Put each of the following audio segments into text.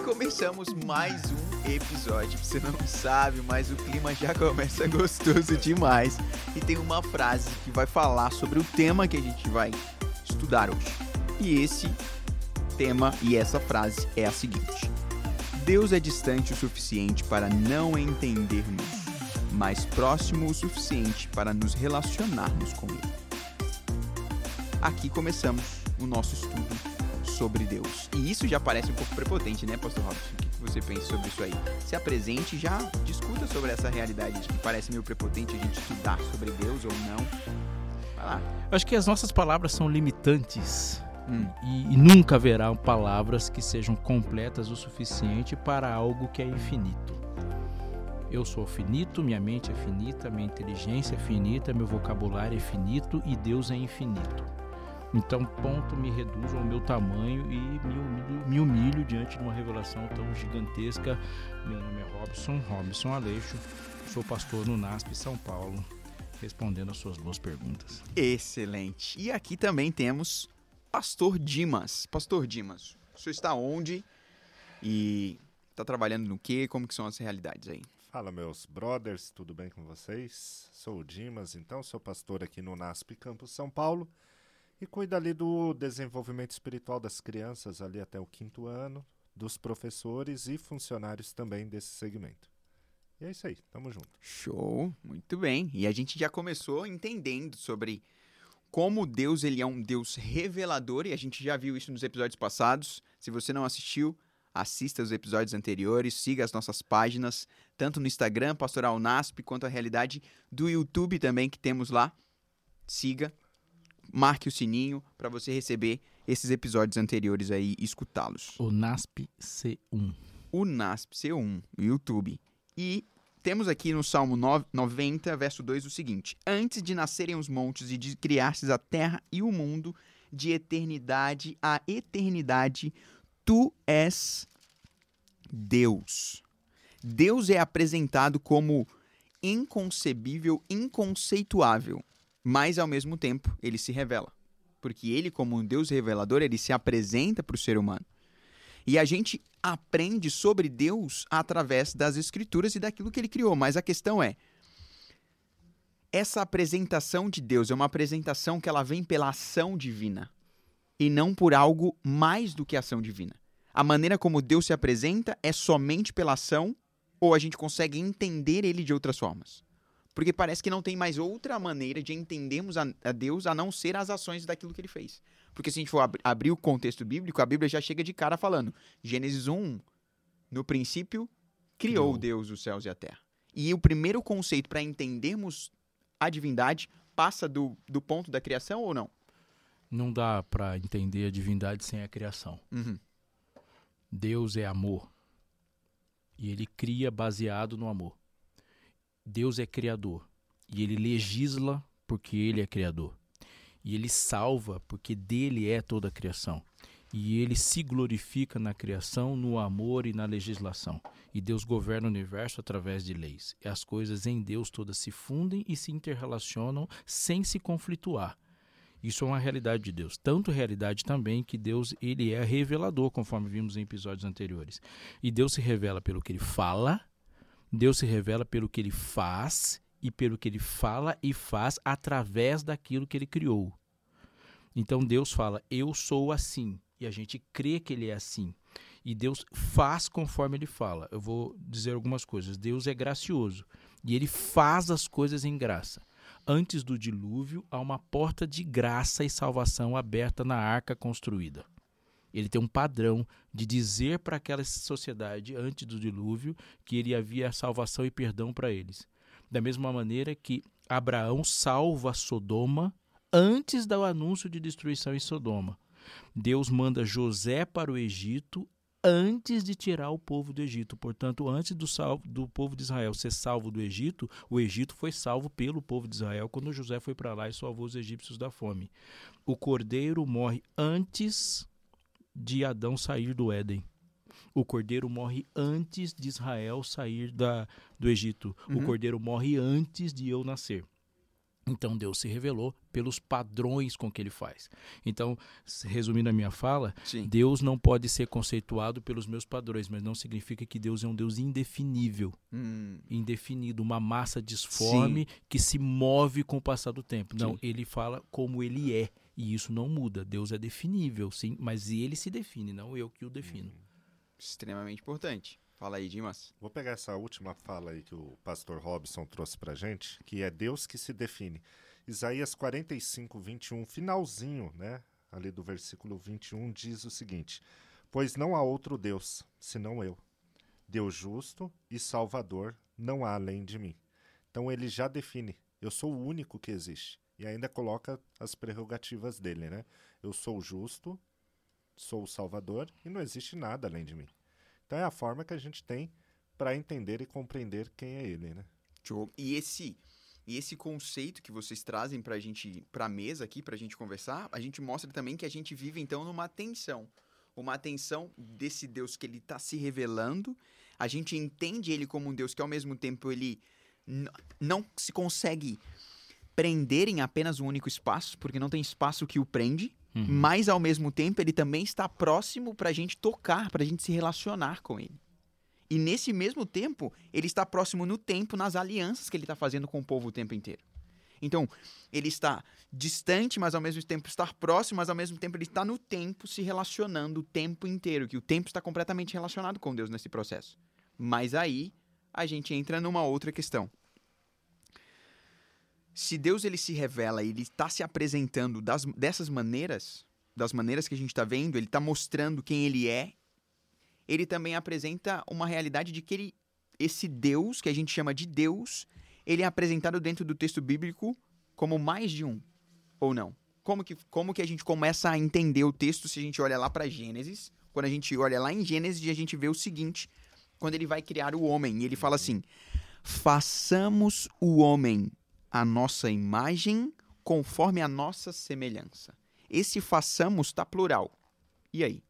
começamos mais um episódio. Você não sabe, mas o clima já começa gostoso demais. E tem uma frase que vai falar sobre o tema que a gente vai estudar hoje. E esse tema e essa frase é a seguinte: Deus é distante o suficiente para não entendermos, mas próximo o suficiente para nos relacionarmos com Ele. Aqui começamos o nosso estudo sobre Deus. E isso já parece um pouco prepotente, né, Pastor Robson? O que você pensa sobre isso aí? Se apresente e já discuta sobre essa realidade de que parece meio prepotente a gente estudar sobre Deus ou não. Vai lá. Eu acho que as nossas palavras são limitantes. Hum. E, e nunca haverá palavras que sejam completas o suficiente para algo que é infinito. Eu sou finito, minha mente é finita, minha inteligência é finita, meu vocabulário é finito e Deus é infinito. Então, ponto, me reduzo ao meu tamanho e me humilho, me humilho diante de uma revelação tão gigantesca. Meu nome é Robson, Robson Aleixo, sou pastor no NASP São Paulo, respondendo as suas boas perguntas. Excelente. E aqui também temos Pastor Dimas. Pastor Dimas, o senhor está onde? E está trabalhando no quê? Como que são as realidades aí? Fala, meus brothers, tudo bem com vocês? Sou o Dimas, então, sou pastor aqui no NASP Campus São Paulo e cuida ali do desenvolvimento espiritual das crianças ali até o quinto ano, dos professores e funcionários também desse segmento. E é isso aí, tamo junto. Show, muito bem. E a gente já começou entendendo sobre como Deus ele é um Deus revelador e a gente já viu isso nos episódios passados. Se você não assistiu, assista os episódios anteriores, siga as nossas páginas, tanto no Instagram, Pastoral NASP, quanto a realidade do YouTube também que temos lá. Siga, marque o sininho para você receber esses episódios anteriores aí e escutá-los. O NASP C1. O NASP C1, o YouTube. E temos aqui no Salmo 90, verso 2, o seguinte: Antes de nascerem os montes e de criar-se a terra e o mundo, de eternidade a eternidade, tu és Deus. Deus é apresentado como inconcebível, inconceituável, mas ao mesmo tempo ele se revela. Porque ele, como um Deus revelador, ele se apresenta para o ser humano. E a gente aprende sobre Deus através das escrituras e daquilo que ele criou. Mas a questão é: essa apresentação de Deus é uma apresentação que ela vem pela ação divina e não por algo mais do que ação divina. A maneira como Deus se apresenta é somente pela ação ou a gente consegue entender ele de outras formas? Porque parece que não tem mais outra maneira de entendermos a, a Deus a não ser as ações daquilo que ele fez. Porque se a gente for ab abrir o contexto bíblico, a Bíblia já chega de cara falando. Gênesis 1, no princípio, criou, criou. Deus os céus e a terra. E o primeiro conceito para entendermos a divindade passa do, do ponto da criação ou não? Não dá para entender a divindade sem a criação. Uhum. Deus é amor. E ele cria baseado no amor. Deus é criador e ele legisla porque ele é criador. E ele salva porque dele é toda a criação. E ele se glorifica na criação, no amor e na legislação. E Deus governa o universo através de leis. E as coisas em Deus todas se fundem e se interrelacionam sem se conflituar. Isso é uma realidade de Deus. Tanto realidade também que Deus ele é revelador, conforme vimos em episódios anteriores. E Deus se revela pelo que ele fala Deus se revela pelo que ele faz e pelo que ele fala e faz através daquilo que ele criou. Então Deus fala: Eu sou assim. E a gente crê que ele é assim. E Deus faz conforme ele fala. Eu vou dizer algumas coisas. Deus é gracioso e ele faz as coisas em graça. Antes do dilúvio, há uma porta de graça e salvação aberta na arca construída. Ele tem um padrão de dizer para aquela sociedade antes do dilúvio que ele havia salvação e perdão para eles. Da mesma maneira que Abraão salva Sodoma antes do anúncio de destruição em Sodoma. Deus manda José para o Egito antes de tirar o povo do Egito. Portanto, antes do, salvo, do povo de Israel ser salvo do Egito, o Egito foi salvo pelo povo de Israel quando José foi para lá e salvou os egípcios da fome. O cordeiro morre antes de Adão sair do Éden. O cordeiro morre antes de Israel sair da, do Egito. Uhum. O cordeiro morre antes de eu nascer. Então Deus se revelou pelos padrões com que ele faz. Então, resumindo a minha fala, Sim. Deus não pode ser conceituado pelos meus padrões, mas não significa que Deus é um Deus indefinível, Hum, indefinido, uma massa disforme que se move com o passar do tempo. Não, Sim. ele fala como ele é, e isso não muda. Deus é definível, sim, mas ele se define, não eu que o defino. extremamente importante. Fala aí, Dimas. Vou pegar essa última fala aí que o pastor Robson trouxe pra gente, que é Deus que se define. Isaías 45, 21, finalzinho, né? Ali do versículo 21, diz o seguinte: Pois não há outro Deus, senão eu. Deus justo e salvador não há além de mim. Então ele já define: eu sou o único que existe. E ainda coloca as prerrogativas dele, né? Eu sou justo, sou o salvador e não existe nada além de mim. Então é a forma que a gente tem para entender e compreender quem é ele, né? E esse e esse conceito que vocês trazem pra gente, pra mesa aqui, pra gente conversar, a gente mostra também que a gente vive então numa tensão. Uma tensão desse Deus que ele tá se revelando. A gente entende ele como um Deus que ao mesmo tempo ele não se consegue prender em apenas um único espaço, porque não tem espaço que o prende, Uhum. mas ao mesmo tempo ele também está próximo pra gente tocar, pra gente se relacionar com ele. E nesse mesmo tempo, ele está próximo no tempo, nas alianças que ele está fazendo com o povo o tempo inteiro. Então, ele está distante, mas ao mesmo tempo está próximo, mas ao mesmo tempo ele está no tempo se relacionando o tempo inteiro, que o tempo está completamente relacionado com Deus nesse processo. Mas aí a gente entra numa outra questão. Se Deus ele se revela e ele está se apresentando das, dessas maneiras, das maneiras que a gente está vendo, ele está mostrando quem ele é ele também apresenta uma realidade de que ele, esse Deus, que a gente chama de Deus, ele é apresentado dentro do texto bíblico como mais de um, ou não? Como que, como que a gente começa a entender o texto se a gente olha lá para Gênesis? Quando a gente olha lá em Gênesis, a gente vê o seguinte: quando ele vai criar o homem, ele fala assim: façamos o homem a nossa imagem, conforme a nossa semelhança. Esse façamos está plural. E aí?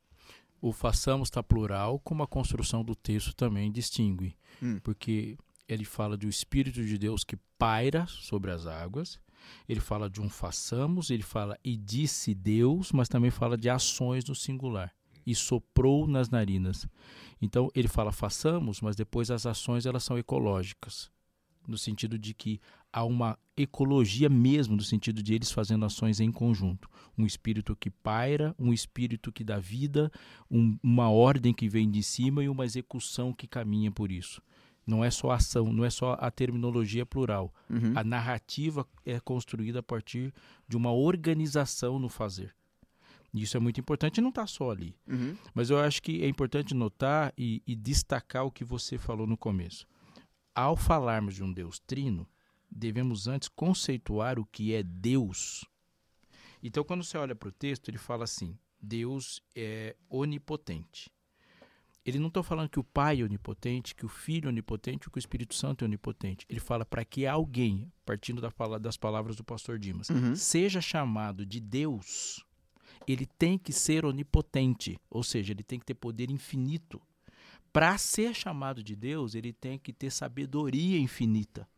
O façamos está plural, como a construção do texto também distingue. Hum. Porque ele fala do Espírito de Deus que paira sobre as águas, ele fala de um façamos, ele fala e disse Deus, mas também fala de ações no singular. E soprou nas narinas. Então ele fala façamos, mas depois as ações elas são ecológicas. No sentido de que há uma ecologia mesmo, no sentido de eles fazendo ações em conjunto. Um espírito que paira, um espírito que dá vida, um- uma ordem que vem de cima e uma execução que caminha por isso. Não é só ação, não é só a terminologia plural. Uhum. A narrativa é construída a partir de uma organização no fazer. Isso é muito importante e não está só ali. Uhum. Mas eu acho que é importante notar e, e destacar o que você falou no começo. Ao falarmos de um Deus trino, devemos antes conceituar o que é Deus. Então, quando você olha para o texto, ele fala assim: Deus é onipotente. Ele não está falando que o Pai é onipotente, que o Filho é onipotente, ou que o Espírito Santo é onipotente. Ele fala para que alguém, partindo da fala- das palavras do pastor Dimas, Uhum. seja chamado de Deus, ele tem que ser onipotente, ou seja, ele tem que ter poder infinito. Para ser chamado de Deus, ele tem que ter sabedoria infinita,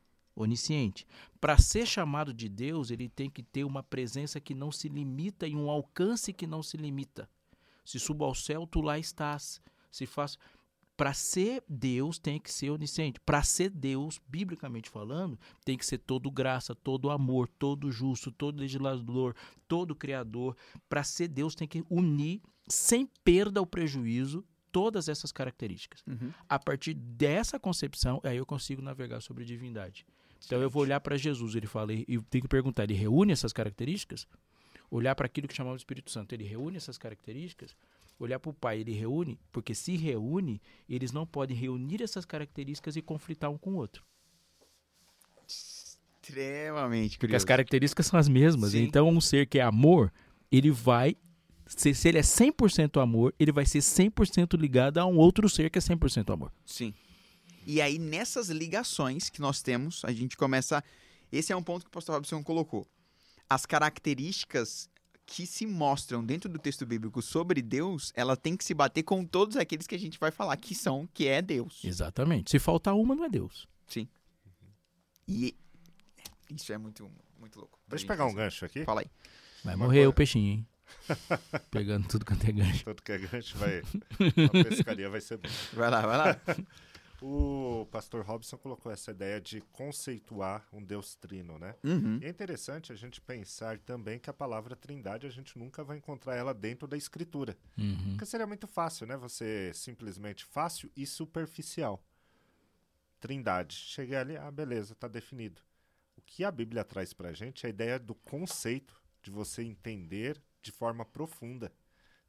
onisciente. Para ser chamado de Deus, ele tem que ter uma presença que não se limita e um alcance que não se limita. Se subo ao céu, tu lá estás. Se faço para ser Deus tem que ser onisciente. Para ser Deus, biblicamente falando, tem que ser todo graça, todo amor, todo justo, todo legislador, todo criador. Para ser Deus tem que unir sem perda ou prejuízo todas essas características. Uhum. A partir dessa concepção, aí eu consigo navegar sobre divindade. Então eu vou olhar para Jesus, ele fala, e tenho que perguntar, ele reúne essas características? Olhar para aquilo que chamamos de Espírito Santo, ele reúne essas características? Olhar para o Pai, ele reúne? Porque se reúne, eles não podem reunir essas características e conflitar um com o outro. Extremamente Porque curioso. as características são as mesmas. Sim. Então, um ser que é amor, ele vai. Se, se ele é 100% amor, ele vai ser 100% ligado a um outro ser que é 100% amor. Sim. E aí, nessas ligações que nós temos, a gente começa. Esse é um ponto que o pastor Robson colocou. As características que se mostram dentro do texto bíblico sobre Deus, ela tem que se bater com todos aqueles que a gente vai falar que são, que é Deus. Exatamente. Se faltar uma, não é Deus. E isso é muito, muito louco. Deixa eu pegar um gancho aqui. Fala aí. Vai Uma morrer coisa- o peixinho, hein? Pegando tudo quanto é gancho. Tudo que é gancho vai. A pescaria vai ser boa. Vai lá, vai lá. O pastor Robson colocou essa ideia de conceituar um Deus trino, né? Uhum. E é interessante a gente pensar também que a palavra trindade a gente nunca vai encontrar ela dentro da escritura. Uhum. Porque seria muito fácil, né? Você simplesmente fácil e superficial. Trindade. Cheguei ali, ah, beleza, tá definido. O que a Bíblia traz pra gente é a ideia do conceito de você entender de forma profunda,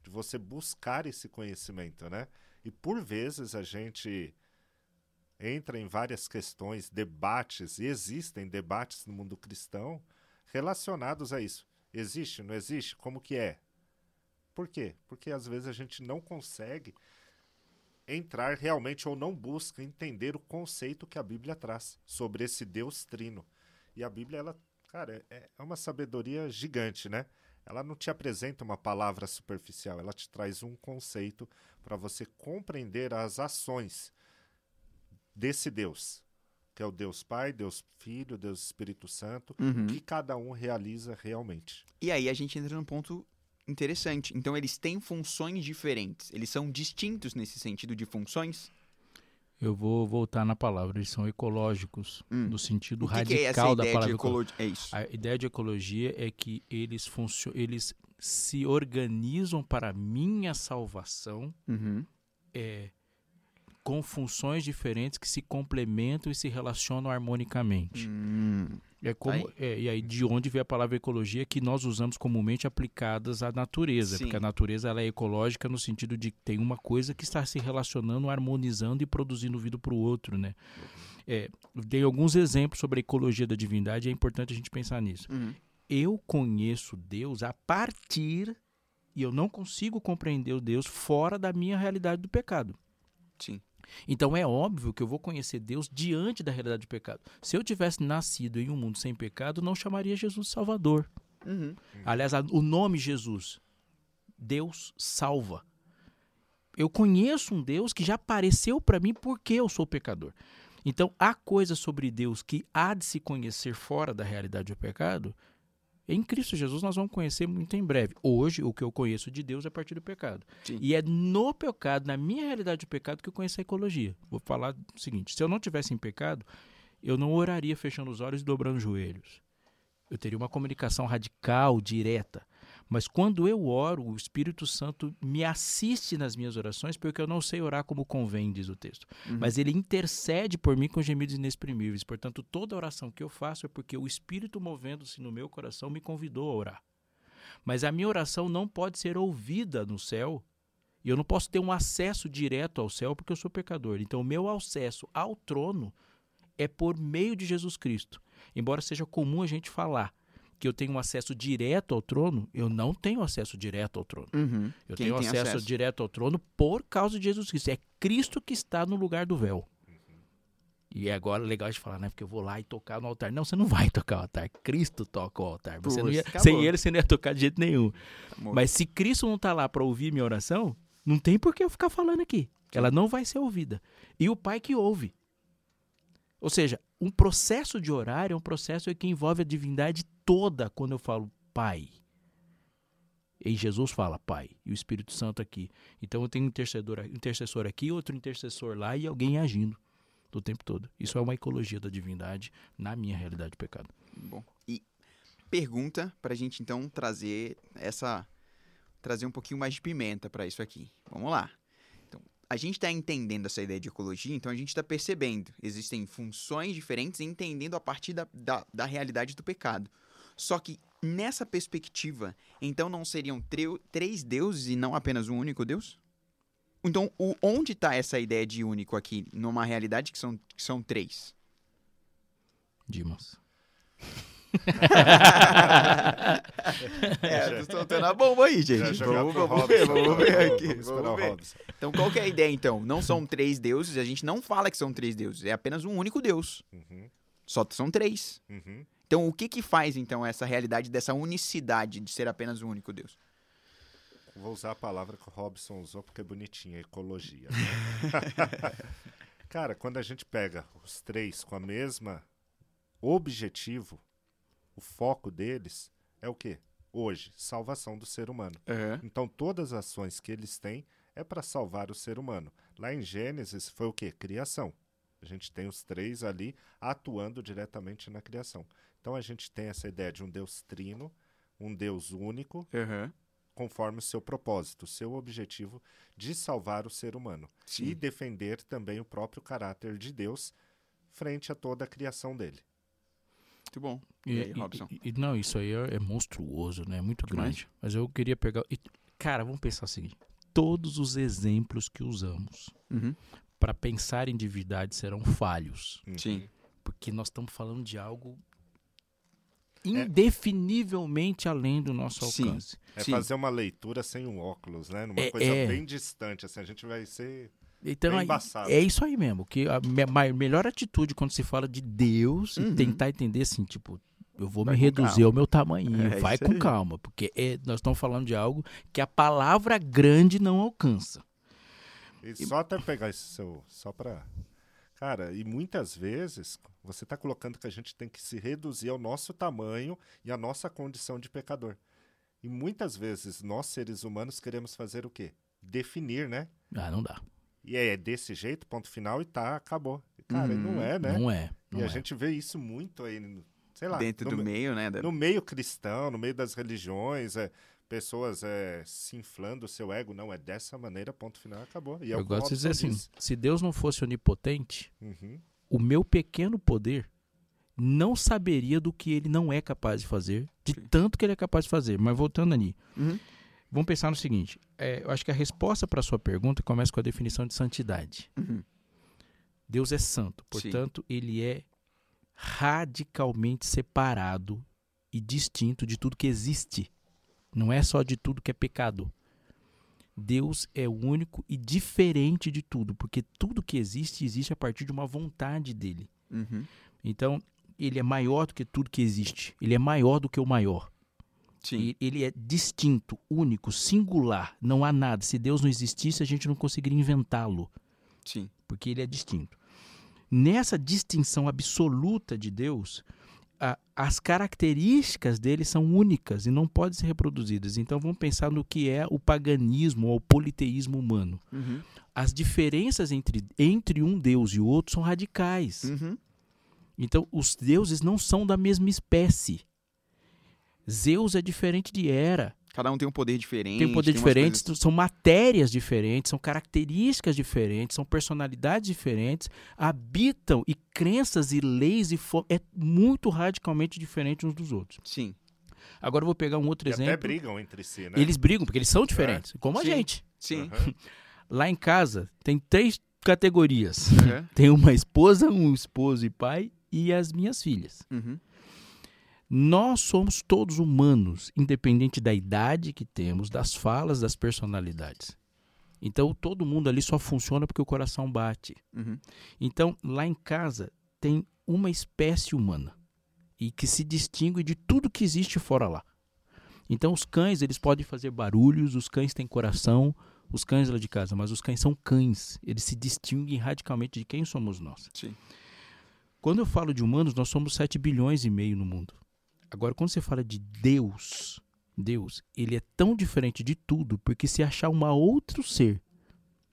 de você buscar esse conhecimento, né? E por vezes a gente entra em várias questões, debates, e existem debates no mundo cristão relacionados a isso. Existe, não existe? Como que é? Por quê? Porque às vezes a gente não consegue entrar realmente ou não busca entender o conceito que a Bíblia traz sobre esse Deus trino. E a Bíblia, ela, cara, é é uma sabedoria gigante, né? Ela não te apresenta uma palavra superficial, ela te traz um conceito para você compreender as ações desse Deus, que é o Deus Pai, Deus Filho, Deus Espírito Santo, Uhum. que cada um realiza realmente. E aí a gente entra num ponto interessante. Então eles têm funções diferentes. Eles são distintos nesse sentido de funções. Eu vou voltar na palavra. Eles são ecológicos, Hum. no sentido que, que é essa radical da palavra ecologia? É isso. A ideia de ecologia é que eles, funcio- eles se organizam para a minha salvação Uhum. é, com funções diferentes que se complementam e se relacionam harmonicamente. Hum. É como, é, e aí de onde vem a palavra ecologia que nós usamos comumente aplicadas à natureza, Sim. porque a natureza ela é ecológica no sentido de que tem uma coisa que está se relacionando, harmonizando e produzindo vida para o outro, né? É, tem alguns exemplos sobre a ecologia da divindade, é importante a gente pensar nisso. Uhum. Eu conheço Deus a partir e eu não consigo compreender o Deus fora da minha realidade do pecado. Sim. Então é óbvio que eu vou conhecer Deus diante da realidade do pecado. Se eu tivesse nascido em um mundo sem pecado, não chamaria Jesus Salvador. Uhum. Aliás, o nome Jesus, Deus salva. Eu conheço um Deus que já apareceu para mim porque eu sou pecador. Então, há coisas sobre Deus que há de se conhecer fora da realidade do pecado. Em Cristo Jesus nós vamos conhecer muito em breve. Hoje, o que eu conheço de Deus é a partir do pecado. Sim. E é no pecado, na minha realidade do pecado, que eu conheço a ecologia. Vou falar o seguinte: se eu não tivesse em pecado, eu não oraria fechando os olhos e dobrando os joelhos. Eu teria uma comunicação radical, direta. Mas quando eu oro, o Espírito Santo me assiste nas minhas orações, porque eu não sei orar como convém, diz o texto. Uhum. Mas ele intercede por mim com gemidos inexprimíveis. Portanto, toda oração que eu faço é porque o Espírito movendo-se no meu coração me convidou a orar. Mas a minha oração não pode ser ouvida no céu. E eu não posso ter um acesso direto ao céu porque eu sou pecador. Então, o meu acesso ao trono é por meio de Jesus Cristo. Embora seja comum a gente falar que eu tenho acesso direto ao trono, eu não tenho acesso direto ao trono. Uhum. Eu Quem tenho acesso, acesso? direto ao trono por causa de Jesus Cristo. É Cristo que está no lugar do véu. E é agora legal de falar, né? Porque eu vou lá e tocar no altar. Não, você não vai tocar o altar. Cristo toca o altar. Você não ia, acabou. sem ele, você não ia tocar de jeito nenhum. Mas se Cristo não está lá para ouvir minha oração, não tem por que eu ficar falando aqui. Ela não vai ser ouvida. E o Pai que ouve. Ou seja, um processo de orar é um processo que envolve a divindade toda quando eu falo Pai. E Jesus fala Pai, e o Espírito Santo aqui. Então eu tenho um intercessor, intercessor aqui, outro intercessor lá e alguém agindo o tempo todo. Isso é uma ecologia da divindade na minha realidade de pecado. Bom. E pergunta pra gente então trazer essa trazer um pouquinho mais de pimenta pra isso aqui. Vamos lá. A gente está entendendo essa ideia de ecologia, então a gente está percebendo. Existem funções diferentes e entendendo a partir da, da, da realidade do pecado. Só que nessa perspectiva, então não seriam tre- três deuses e não apenas um único Deus? Então, o, onde está essa ideia de único aqui, numa realidade que são, que são três? Dimas. É, tô soltando a bomba aí, gente. Vamos, vamos ver, vamos ver aqui. Vamos ver. Então, qual que é a ideia, então? Não são três deuses, a gente não fala que são três deuses, é apenas um único Deus. Uhum, Só são três. uhum. Então, o que que faz, então, essa realidade dessa unicidade de ser apenas um único Deus? Vou usar a palavra que o Robson usou porque é bonitinha, ecologia. né? Cara, quando a gente pega os três com a mesma objetivo, o foco deles é o quê? Hoje, salvação do ser humano. Aham. Então, todas as ações que eles têm é para salvar o ser humano. Lá em Gênesis foi o quê? Criação. A gente tem os três ali atuando diretamente na criação. Então, a gente tem essa ideia de um Deus trino, um Deus único, Aham. conforme o seu propósito, o seu objetivo de salvar o ser humano e Sim. defender também o próprio caráter de Deus frente a toda a criação dele. Muito bom. E, aí, Robson? e- e- não, isso aí é, é monstruoso, né? É muito Demais. grande. Mas eu queria pegar. e, cara, vamos pensar o seguinte: todos os exemplos que usamos Uhum. para pensar em divindade serão falhos. Uhum. Sim. Porque nós estamos falando de algo É. indefinivelmente além do nosso Sim. alcance. É Sim. fazer uma leitura sem um óculos, né? Numa É- coisa é. bem distante, assim, a gente vai ser Então, embaçado. é isso aí mesmo. Que a me- melhor atitude quando se fala de Deus Uhum. e tentar entender assim, tipo, eu vou Vai me reduzir calma. ao meu tamanho. É vai com aí. calma. Porque é- nós estamos falando de algo que a palavra grande não alcança. E só até pegar esse seu. Só pra. Cara, e muitas vezes você está colocando que a gente tem que se reduzir ao nosso tamanho e à nossa condição de pecador. E muitas vezes nós, seres humanos, queremos fazer o quê? Definir, né? Ah, não dá. E é desse jeito, ponto final, e tá, acabou. E, Cara, e Uhum. não é, né? Não é. e não a é. gente vê isso muito aí, sei lá, Dentro no, do me- meio, né? da- no meio cristão, no meio das religiões, é, pessoas é, se inflando o seu ego. Não, é dessa maneira, ponto final, acabou. E é Eu gosto de dizer assim: se Deus não fosse onipotente, Uhum. o meu pequeno poder não saberia do que ele não é capaz de fazer, de Sim. tanto que ele é capaz de fazer. Mas voltando ali, Uhum. Vamos pensar no seguinte: é, eu acho que a resposta para a sua pergunta começa com a definição de santidade. Uhum. Deus é santo, Sim. portanto, ele é radicalmente separado e distinto de tudo que existe. Não é só de tudo que é pecado. Deus é único e diferente de tudo, porque tudo que existe existe a partir de uma vontade dele. Uhum. Então, ele é maior do que tudo que existe. Ele é maior do que o maior. Sim. Ele é distinto, único, singular. Não há nada. Se Deus não existisse, a gente não conseguiria inventá-lo, Sim. porque ele é distinto. Nessa distinção absoluta de Deus, a- as características dele são únicas e não podem ser reproduzidas. Então vamos pensar no que é o paganismo ou o politeísmo humano. Uhum. As diferenças entre, entre um Deus e o outro são radicais. Uhum. Então, os deuses não são da mesma espécie. Zeus é diferente de Hera. Cada um tem um poder diferente. Tem um poder umas diferente, coisas- são matérias diferentes, são características diferentes, são personalidades diferentes, habitam e crenças e leis e fo- é muito radicalmente diferente uns dos outros. Sim. Agora eu vou pegar um outro E até exemplo. brigam entre si, né? Eles brigam porque eles são diferentes, como a Sim. gente. Sim. Aham. Lá em casa tem três categorias. Uhum. Tem uma esposa, um esposo e pai e as minhas filhas. Uhum. Nós somos todos humanos, independente da idade que temos, das falas, das personalidades. Então, todo mundo ali só funciona porque o coração bate. Uhum. Então, lá em casa, tem uma espécie humana e que se distingue de tudo que existe fora lá. Então, os cães, eles podem fazer barulhos, os cães têm coração, os cães lá de casa, mas os cães são cães. Eles se distinguem radicalmente de quem somos nós. Sim. Quando eu falo de humanos, nós somos 7 bilhões e meio no mundo. Agora, quando você fala de Deus, Deus, ele é tão diferente de tudo, porque se achar um outro ser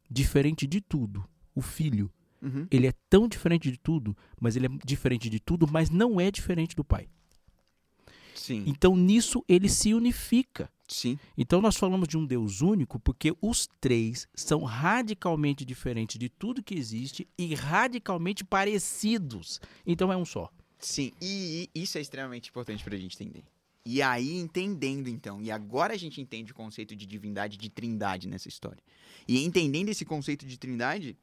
diferente de tudo, o Filho, Uhum. ele é tão diferente de tudo, mas ele é diferente de tudo, mas não é diferente do Pai. Sim. Então, nisso, ele se unifica. Sim. Então, nós falamos de um Deus único porque os três são radicalmente diferentes de tudo que existe e radicalmente parecidos. Então, é um só. Sim, e, e isso é extremamente importante pra gente entender. E aí, entendendo então, e agora a gente entende o conceito de divindade, de trindade nessa história. E entendendo esse conceito de trindade,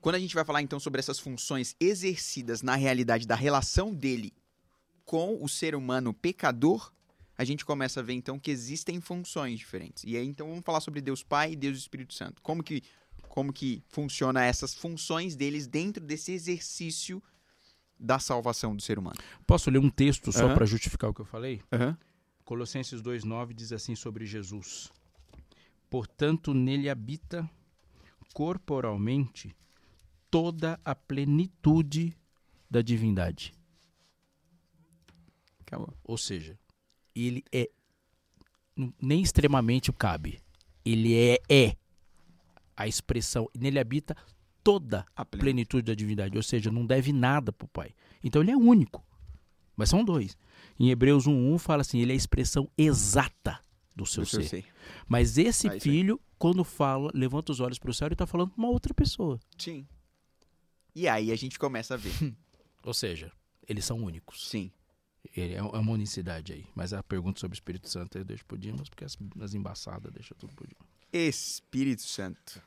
quando a gente vai falar então sobre essas funções exercidas na realidade da relação dele com o ser humano pecador, a gente começa a ver então que existem funções diferentes. E aí então vamos falar sobre Deus Pai e Deus Espírito Santo. Como que, como que funciona essas funções deles dentro desse exercício da salvação do ser humano. Posso ler um texto só Aham. para justificar o que eu falei? Uhum. Colossenses 2,9 diz assim sobre Jesus: Portanto, nele habita corporalmente toda a plenitude da divindade. Acabou. Ou seja, ele é nem extremamente cabe. Ele é é a expressão. Nele habita toda A plenitude da divindade, ou seja, não deve nada pro Pai. Então ele é único. Mas são dois. Em Hebreus 1:1 fala assim, ele é a expressão exata do seu do ser. ser. Mas esse aí. filho, quando fala, levanta os olhos para o céu, ele está falando com uma outra pessoa. Sim. E aí a gente começa a ver. Ou seja, eles são únicos. Sim. Ele é é uma unicidade aí. Mas a pergunta sobre o Espírito Santo eu deixo pro Dimas, porque as, as embaçadas deixa tudo pro Dimas. Espírito Santo.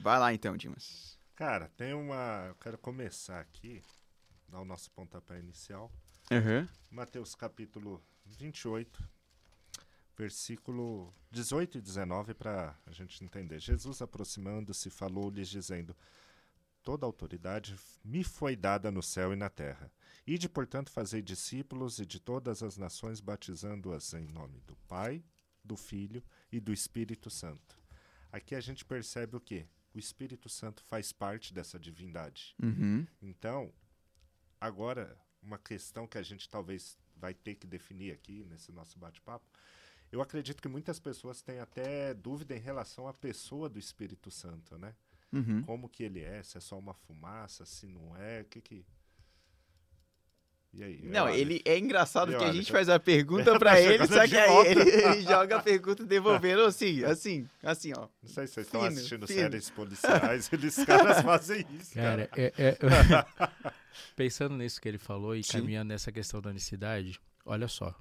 Vai lá então, Dimas. Cara, tem uma. Eu quero começar aqui, dar o nosso pontapé inicial. Aham. Mateus capítulo 28, versículo 18 e 19, para a gente entender. Jesus, aproximando-se, falou-lhes, dizendo: Toda autoridade me foi dada no céu e na terra. Ide, portanto, fazei discípulos e de todas as nações, batizando-as em nome do Pai, do Filho e do Espírito Santo. Aqui a gente percebe o quê? O Espírito Santo faz parte dessa divindade. Uhum. Então, agora, uma questão que a gente talvez vai ter que definir aqui nesse nosso bate-papo. Eu acredito que muitas pessoas têm até dúvida em relação à pessoa do Espírito Santo, né? Uhum. Como que ele é, se é só uma fumaça, se não é, o que que... E aí? Não, Olha, ele é engraçado porque a olho, gente já- faz a pergunta Tá pra ele, chegando só que aí ele, ele joga a pergunta devolvendo assim, assim, assim, ó. Não sei se vocês estão assistindo fino. séries policiais, eles caras fazem isso, cara. Cara, é- é- pensando nisso que ele falou e Sim. caminhando nessa questão da unicidade, olha só.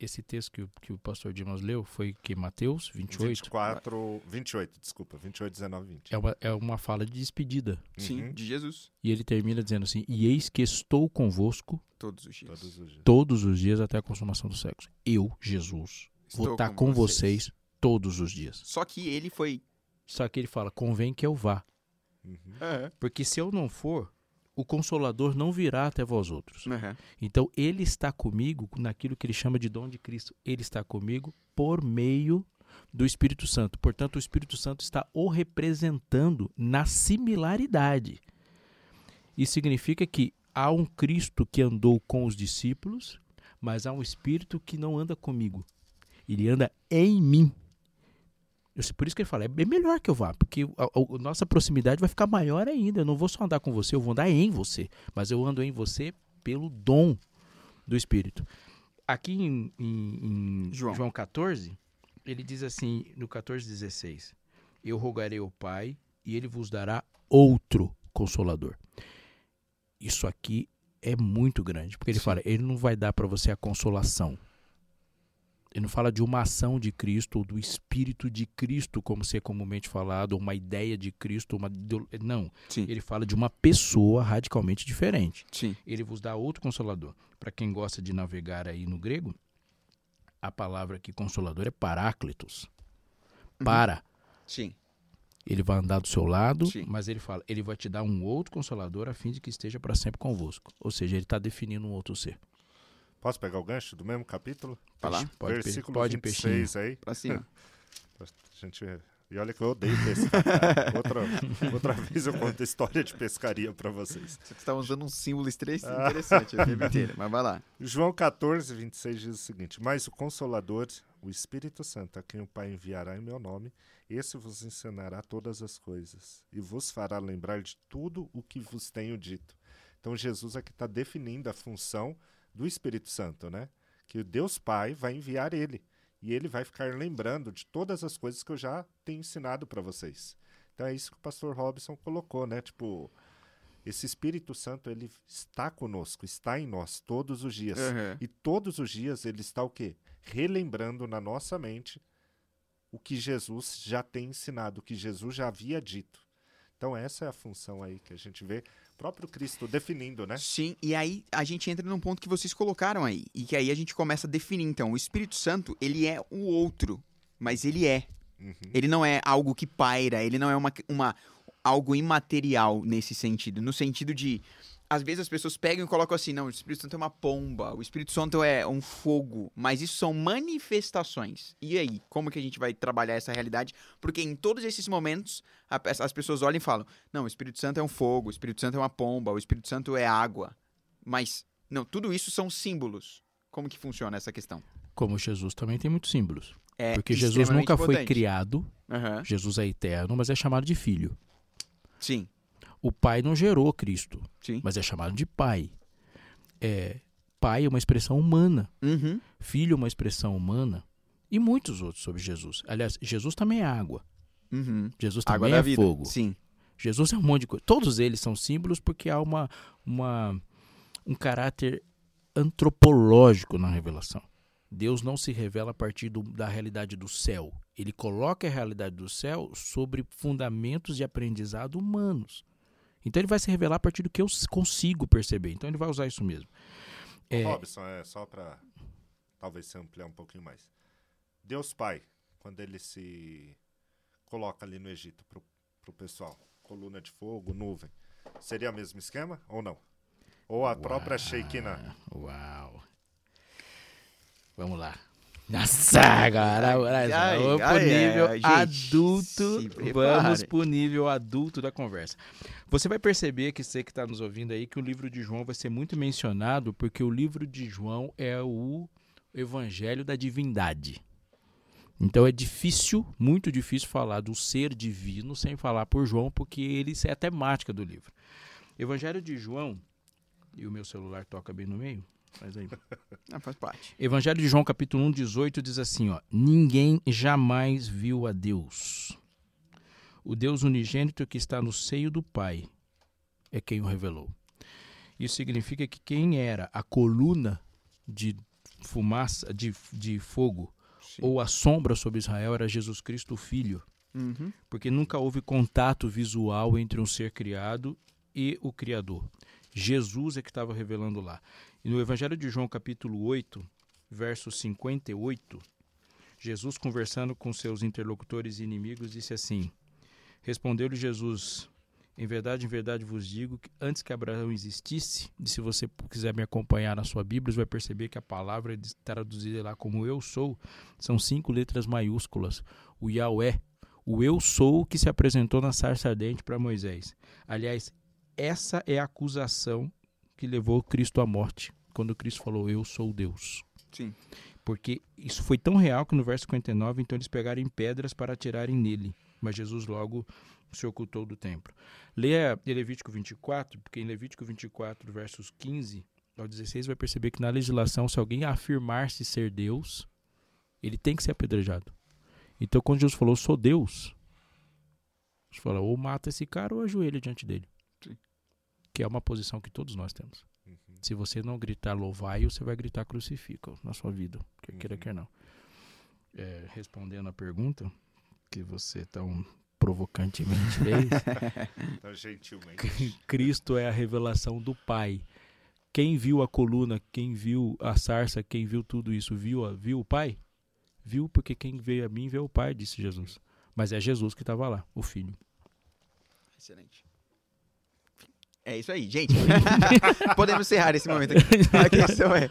Esse texto que, o- que o pastor Dimas leu foi que Mateus 28 24, 28, desculpa, 28, 19, 20. é uma, é uma fala de despedida. Sim, Uhum. de Jesus. E ele termina dizendo assim: E eis que estou convosco Todos os dias. Todos os dias. todos os dias até a consumação do sexo. Eu, Jesus, vou Estou estar com vocês todos os dias. Só que ele foi. Só que ele fala: convém que eu vá. Uhum. Porque se eu não for, o consolador não virá até vós outros. Aham. Então ele está comigo naquilo que ele chama de dom de Cristo. Ele está comigo por meio do Espírito Santo. Portanto, o Espírito Santo está o representando na similaridade. Isso significa que há um Cristo que andou com os discípulos, mas há um Espírito que não anda comigo. Ele anda em mim. Eu Por isso que ele fala, é melhor que eu vá, porque a, a- nossa proximidade vai ficar maior ainda. Eu não vou só andar com você, eu vou andar em você. Mas eu ando em você pelo dom do Espírito. Aqui em, em- em João. João 14, ele diz assim, no 14, 16: Eu rogarei ao Pai e ele vos dará outro consolador. Isso aqui é muito grande, porque ele fala, ele não vai dar para você a consolação. Ele não fala de uma ação de Cristo ou do Espírito de Cristo, como se é comumente falado, ou uma ideia de Cristo, uma não. Sim. Ele fala de uma pessoa radicalmente diferente. Sim. Ele vos dá outro consolador. Para quem gosta de navegar aí no grego, a palavra aqui consolador é paráclitos. Uhum. Para. Sim. Ele vai andar do seu lado, Sim. mas ele fala, ele vai te dar um outro consolador a fim de que esteja para sempre convosco. Ou seja, ele está definindo um outro ser. Posso pegar o gancho do mesmo capítulo? Vai lá. Pode, Versículo pode 26 aí. Pra cima. A gente... E olha que eu odeio pescar. outra, outra vez eu conto história de pescaria pra vocês. Você tá usando um símbolo Ah. interessante a tempo inteiro, mas vai lá. João 14, 26 diz o seguinte: Mas o Consolador, o Espírito Santo, a quem o Pai enviará em meu nome, esse vos ensinará todas as coisas e vos fará lembrar de tudo o que vos tenho dito. Então Jesus aqui está definindo a função do Espírito Santo, né? Que Deus Pai vai enviar ele e ele vai ficar lembrando de todas as coisas que eu já tenho ensinado para vocês. Então é isso que o pastor Robson colocou, né? Tipo, esse Espírito Santo ele está conosco, está em nós todos os dias. Aham. E todos os dias ele está o quê? Relembrando na nossa mente o que Jesus já tem ensinado, o que Jesus já havia dito. Então essa é a função aí que a gente vê próprio Cristo definindo, né? Sim, e aí a gente entra num ponto que vocês colocaram aí. E que aí a gente começa a definir, então. O Espírito Santo, ele é o outro, mas ele é. Uhum. Ele não é algo que paira, ele não é uma, uma algo imaterial nesse sentido. No sentido de. Às vezes as pessoas pegam e colocam assim, não, o Espírito Santo é uma pomba, o Espírito Santo é um fogo, mas isso são manifestações. E aí, como que a gente vai trabalhar essa realidade? Porque em todos esses momentos, a as pessoas olham e falam, não, o Espírito Santo é um fogo, o Espírito Santo é uma pomba, o Espírito Santo é água. Mas, não, tudo isso são símbolos. Como que funciona essa questão? Como Jesus também tem muitos símbolos. É Porque Jesus nunca foi importante. criado, Aham. Jesus é eterno, mas é chamado de filho. Sim, O pai não gerou Cristo, sim. mas é chamado de pai. É, pai é uma expressão humana, Uhum. filho é uma expressão humana e muitos outros sobre Jesus. Aliás, Jesus também é água. Uhum. Jesus Água também da é fogo. Sim. Jesus é um monte de coisa. Todos eles são símbolos porque há uma, uma, um caráter antropológico na revelação. Deus não se revela a partir do- da realidade do céu. Ele coloca a realidade do céu sobre fundamentos de aprendizado humanos. Então ele vai se revelar a partir do que eu consigo perceber. Então ele vai usar isso mesmo. É, Robson, é só para talvez se ampliar um pouquinho mais. Deus Pai, quando ele se coloca ali no Egito pro, pro pessoal, coluna de fogo, nuvem, seria o mesmo esquema ou não? Ou a própria Shekinah? Uau. Vamos lá. Nossa, agora, agora ai, vamos pro ai, nível ai, adulto. Vamos pro nível adulto da conversa. Você vai perceber que você que está nos ouvindo aí que o livro de João vai ser muito mencionado porque o livro de João é o evangelho da divindade. Então é difícil, muito difícil falar do ser divino sem falar por João, porque ele é a temática do livro. Evangelho de João, e o meu celular toca bem no meio, mas aí. Ah, faz parte. Evangelho de João, capítulo 1, 18, diz assim: ó, Ninguém jamais viu a Deus. O Deus unigênito que está no seio do Pai é quem o revelou. Isso significa que quem era a coluna de fumaça, de, de fogo, Sim. ou a sombra sobre Israel era Jesus Cristo, o Filho. Uhum. Porque nunca houve contato visual entre um ser criado e o Criador. Jesus é que estava revelando lá. E no Evangelho de João, capítulo 8, verso 58, Jesus, conversando com seus interlocutores e inimigos, disse assim: Respondeu-lhe Jesus: Em verdade, em verdade vos digo que antes que Abraão existisse, e se você quiser me acompanhar na sua Bíblia, você vai perceber que a palavra traduzida lá como eu sou são cinco letras maiúsculas. O Yahweh, o eu sou que se apresentou na sarça ardente para Moisés. Aliás, essa é a acusação que levou Cristo à morte, quando Cristo falou: Eu sou Deus. Sim. Porque isso foi tão real que no verso 59, então eles pegaram em pedras para atirarem nele. Mas Jesus logo se ocultou do templo. Leia Levítico 24, porque em Levítico 24, versos 15 ao 16, vai perceber que na legislação, se alguém afirmar-se ser Deus, ele tem que ser apedrejado. Então, quando Jesus falou, sou Deus, Jesus fala, ou mata esse cara ou ajoelha diante dele. Que é uma posição que todos nós temos. Uhum. Se você não gritar louvai, você vai gritar crucifica na sua vida, quer queira Uhum. quer não. É, respondendo a pergunta que você tão provocantemente fez, Então, gentilmente. Cristo é a revelação do Pai. Quem viu a coluna, quem viu a sarça, quem viu tudo isso, viu, a- viu o Pai? Viu porque quem veio a mim vê o Pai, disse Jesus. Mas é Jesus que estava lá, o Filho. Excelente. É isso aí, gente. Podemos encerrar esse momento aqui. A questão é.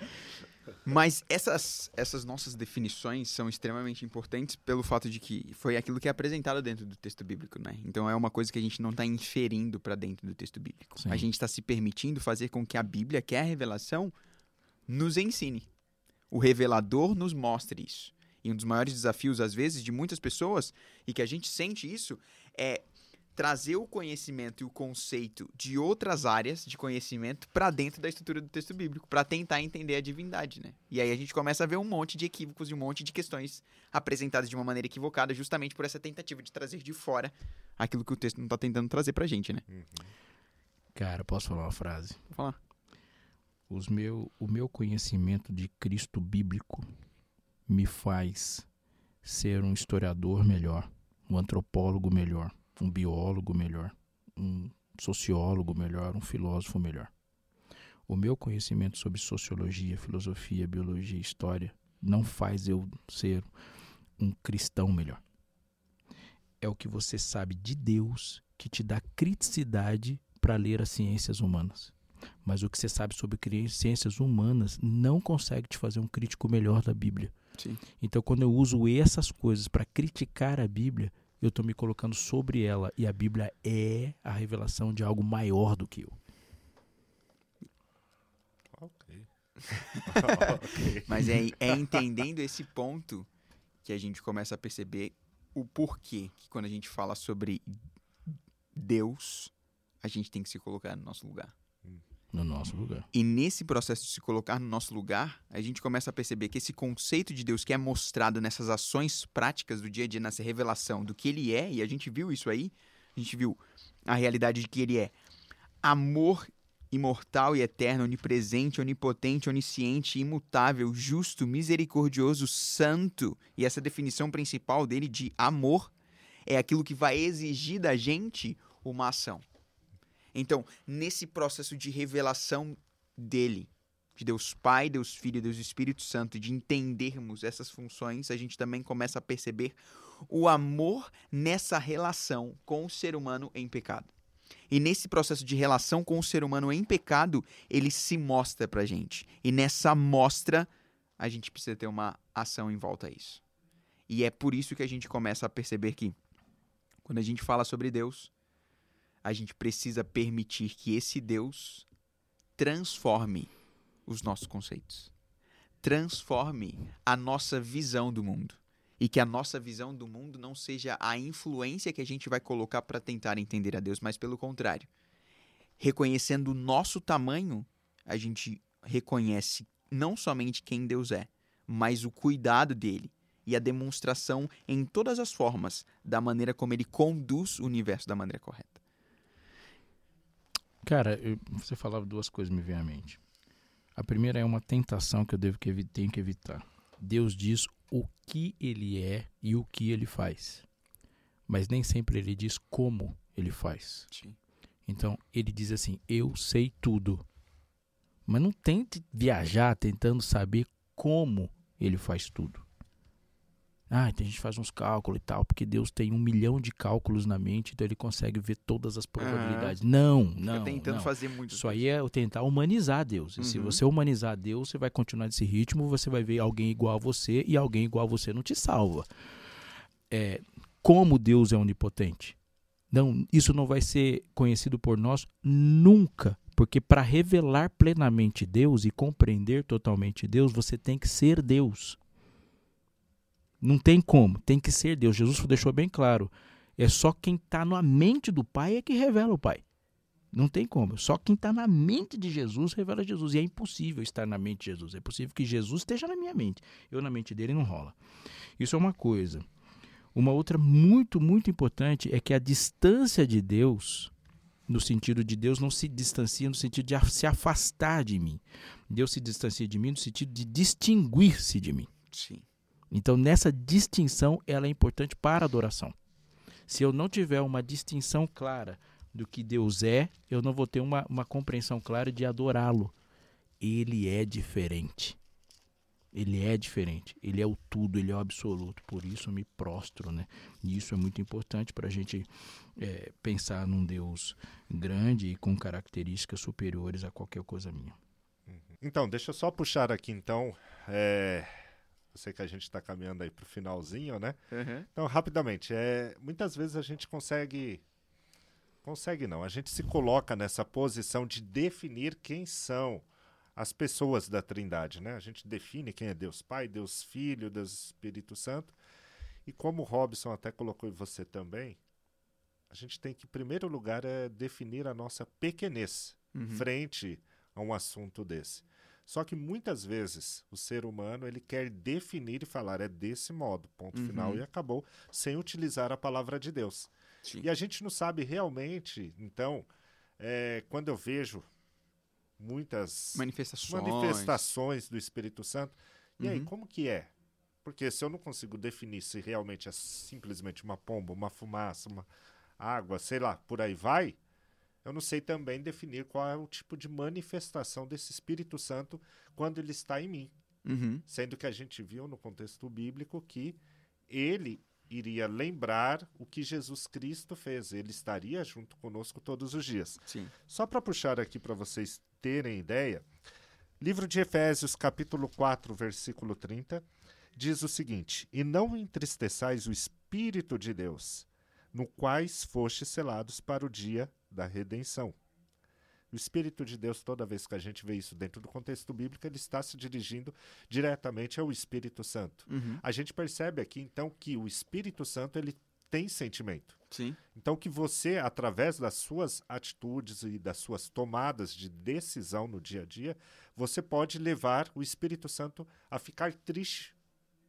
Mas essas, essas nossas definições são extremamente importantes pelo fato de que foi aquilo que é apresentado dentro do texto bíblico, né? Então é uma coisa que a gente não está inferindo para dentro do texto bíblico. Sim. A gente está se permitindo fazer com que a Bíblia, que é a revelação, nos ensine. O revelador nos mostre isso. E um dos maiores desafios, às vezes, de muitas pessoas, e que a gente sente isso, é trazer o conhecimento e o conceito de outras áreas de conhecimento para dentro da estrutura do texto bíblico, para tentar entender a divindade, né? E aí a gente começa a ver um monte de equívocos e um monte de questões apresentadas de uma maneira equivocada, justamente por essa tentativa de trazer de fora aquilo que o texto não está tentando trazer pra gente, né? Uhum. Cara, posso falar uma frase? Vou falar. Os meu, o meu conhecimento de Cristo bíblico me faz ser um historiador melhor, um antropólogo melhor, um biólogo melhor, um sociólogo melhor, um filósofo melhor. O meu conhecimento sobre sociologia, filosofia, biologia, história não faz eu ser um cristão melhor. É o que você sabe de Deus que te dá criticidade para ler as ciências humanas. Mas o que você sabe sobre ciências humanas não consegue te fazer um crítico melhor da Bíblia. Sim. Então, quando eu uso essas coisas para criticar a Bíblia, eu estou me colocando sobre ela. E a Bíblia é a revelação de algo maior do que eu. Ok. Mas é, é entendendo esse ponto que a gente começa a perceber o porquê que quando a gente fala sobre Deus, a gente tem que se colocar no nosso lugar. No nosso lugar. E nesse processo de se colocar no nosso lugar, a gente começa a perceber que esse conceito de Deus que é mostrado nessas ações práticas do dia a dia, nessa revelação do que ele é, e a gente viu isso aí, a gente viu a realidade de que ele é amor imortal e eterno, onipresente, onipotente, onisciente, imutável, justo, misericordioso, santo. E essa definição principal dele de amor é aquilo que vai exigir da gente uma ação. Então, nesse processo de revelação dele, de Deus Pai, Deus Filho, Deus Espírito Santo, de entendermos essas funções, a gente também começa a perceber o amor nessa relação com o ser humano em pecado. E nesse processo de relação com o ser humano em pecado, ele se mostra pra gente. E nessa mostra, a gente precisa ter uma ação em volta a isso. E é por isso que a gente começa a perceber que, quando a gente fala sobre Deus, a gente precisa permitir que esse Deus transforme os nossos conceitos, transforme a nossa visão do mundo. E que a nossa visão do mundo não seja a influência que a gente vai colocar para tentar entender a Deus, mas pelo contrário. Reconhecendo o nosso tamanho, a gente reconhece não somente quem Deus é, mas o cuidado dele e a demonstração em todas as formas da maneira como ele conduz o universo da maneira correta. Cara, eu- você falava duas coisas me vêm à mente. A primeira é uma tentação que eu devo que tenho que evitar. Deus diz o que ele é e o que ele faz. Mas nem sempre ele diz como ele faz. Então, ele diz assim: Eu sei tudo. Mas não tente viajar tentando saber como ele faz tudo. Ah, então a gente faz uns cálculos e tal, porque Deus tem um milhão de cálculos na mente, então ele consegue ver todas as probabilidades. Não, Fica não. tentando não. fazer muito. Isso aí é tentar humanizar Deus. E se Uhum. você humanizar Deus, você vai continuar nesse ritmo, você vai ver alguém igual a você e alguém igual a você não te salva. É, como Deus é onipotente? Não, isso não vai ser conhecido por nós nunca, porque para revelar plenamente Deus e compreender totalmente Deus, você tem que ser Deus. Não tem como, tem que ser Deus. Jesus deixou bem claro. É só quem está na mente do Pai é que revela o Pai. Não tem como. Só quem está na mente de Jesus revela Jesus. E é impossível estar na mente de Jesus. É possível que Jesus esteja na minha mente. Eu na mente dele não rola. Isso é uma coisa. Uma outra muito, muito importante é que a distância de Deus, no sentido de Deus não se distancia no sentido de se afastar de mim. Deus se distancia de mim no sentido de distinguir-se de mim. Sim. Então, nessa distinção, ela é importante para a adoração. Se eu não tiver uma distinção clara do que Deus é, eu não vou ter uma, uma compreensão clara de adorá-lo. Ele é diferente. Ele é diferente. Ele é o tudo, ele é o absoluto. Por isso eu me prostro, né? E isso é muito importante para a gente eh, pensar num Deus grande e com características superiores a qualquer coisa minha. Então, deixa eu só puxar aqui, então. É... Eu sei que a gente está caminhando aí para o finalzinho, né? Então, rapidamente, é, muitas vezes a gente consegue. Consegue não, a gente se coloca nessa posição de definir quem são as pessoas da Trindade, né? A gente define quem é Deus Pai, Deus Filho, Deus Espírito Santo. E como o Robson até colocou e você também, a gente tem que, em primeiro lugar, é definir a nossa pequenez Uhum. frente a um assunto desse. Só que muitas vezes o ser humano ele quer definir e falar é desse modo, ponto Uhum. final e acabou, sem utilizar a palavra de Deus. Sim. E a gente não sabe realmente, então, é, quando eu vejo muitas Manifestações. manifestações do Espírito Santo, e aí, Uhum. como que é? Porque se eu não consigo definir se realmente é simplesmente uma pomba, uma fumaça, uma água, sei lá, por aí vai, eu não sei também definir qual é o tipo de manifestação desse Espírito Santo quando ele está em mim. Uhum. Sendo que a gente viu no contexto bíblico que ele iria lembrar o que Jesus Cristo fez, ele estaria junto conosco todos os dias. Sim. Só para puxar aqui para vocês terem ideia, livro de Efésios, capítulo 4, versículo 30, diz o seguinte: E não entristeçais o Espírito de Deus, no quais fostes selados para o dia da redenção. O Espírito de Deus, toda vez que a gente vê isso dentro do contexto bíblico, ele está se dirigindo diretamente ao Espírito Santo. Uhum. A gente percebe aqui, então, que o Espírito Santo ele tem sentimento. Sim. Então, que você, através das suas atitudes e das suas tomadas de decisão no dia a dia, você pode levar o Espírito Santo a ficar triste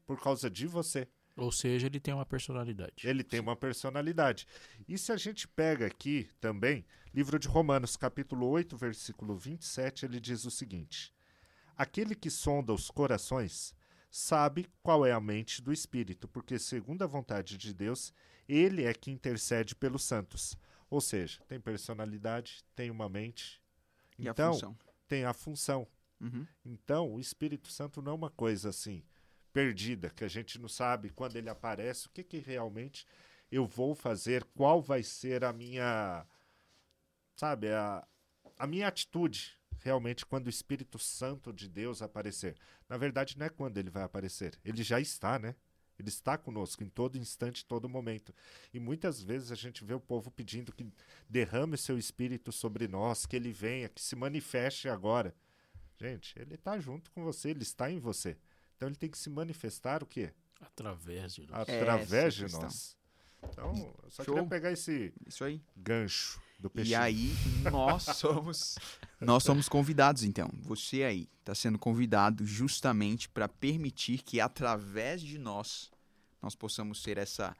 por causa de você. Ou seja, ele tem uma personalidade. Ele tem uma personalidade. E se a gente pega aqui também, livro de Romanos, capítulo 8, versículo 27, ele diz o seguinte: Aquele que sonda os corações sabe qual é a mente do Espírito, porque, segundo a vontade de Deus, ele é que intercede pelos santos. Ou seja, tem personalidade, tem uma mente, E a então função? tem a função. Uhum. Então, o Espírito Santo não é uma coisa assim perdida, que a gente não sabe quando ele aparece, o que, que realmente eu vou fazer, qual vai ser a minha, sabe, a, a minha atitude realmente quando o Espírito Santo de Deus aparecer. Na verdade, não é quando ele vai aparecer, ele já está, né? Ele está conosco em todo instante, todo momento. E muitas vezes a gente vê o povo pedindo que derrame o seu espírito sobre nós, que ele venha, que se manifeste agora. Gente, ele está junto com você, ele está em você. Então ele tem que se manifestar o quê? Através de nós. Através Essa é de nós. Então, eu só Show. queria pegar esse Isso aí. gancho do peixe. E aí, nós somos nós somos convidados então. Você aí está sendo convidado justamente para permitir que através de nós nós possamos ser essa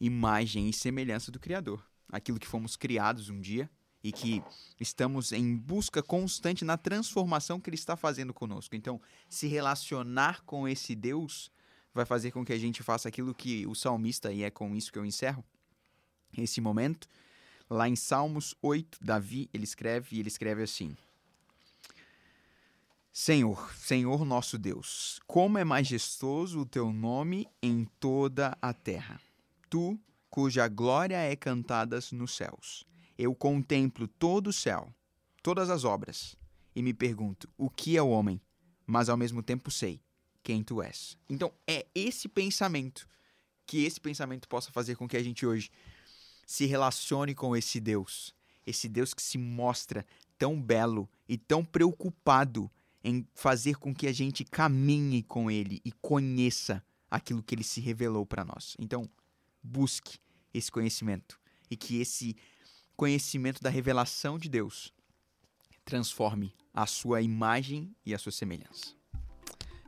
imagem e semelhança do criador, aquilo que fomos criados um dia e que estamos em busca constante na transformação que ele está fazendo conosco. Então, se relacionar com esse Deus vai fazer com que a gente faça aquilo que o salmista e é com isso que eu encerro esse momento Lá em Salmos 8, Davi, ele escreve, e ele escreve assim: Senhor, Senhor nosso Deus, como é majestoso o teu nome em toda a terra. Tu, cuja glória é cantada nos céus. Eu contemplo todo o céu, todas as obras, e me pergunto: o que é o homem? Mas ao mesmo tempo sei quem tu és. Então, é esse pensamento que esse pensamento possa fazer com que a gente hoje se relacione com esse Deus, esse Deus que se mostra tão belo e tão preocupado em fazer com que a gente caminhe com ele e conheça aquilo que ele se revelou para nós. Então, busque esse conhecimento e que esse conhecimento da revelação de Deus transforme a sua imagem e a sua semelhança.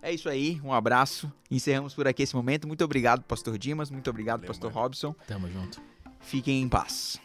É isso aí, um abraço. Encerramos por aqui esse momento. Muito obrigado, Pastor Dimas. Muito obrigado, Valeu, Pastor mano. Robson. Tamo junto. Fiquem em paz.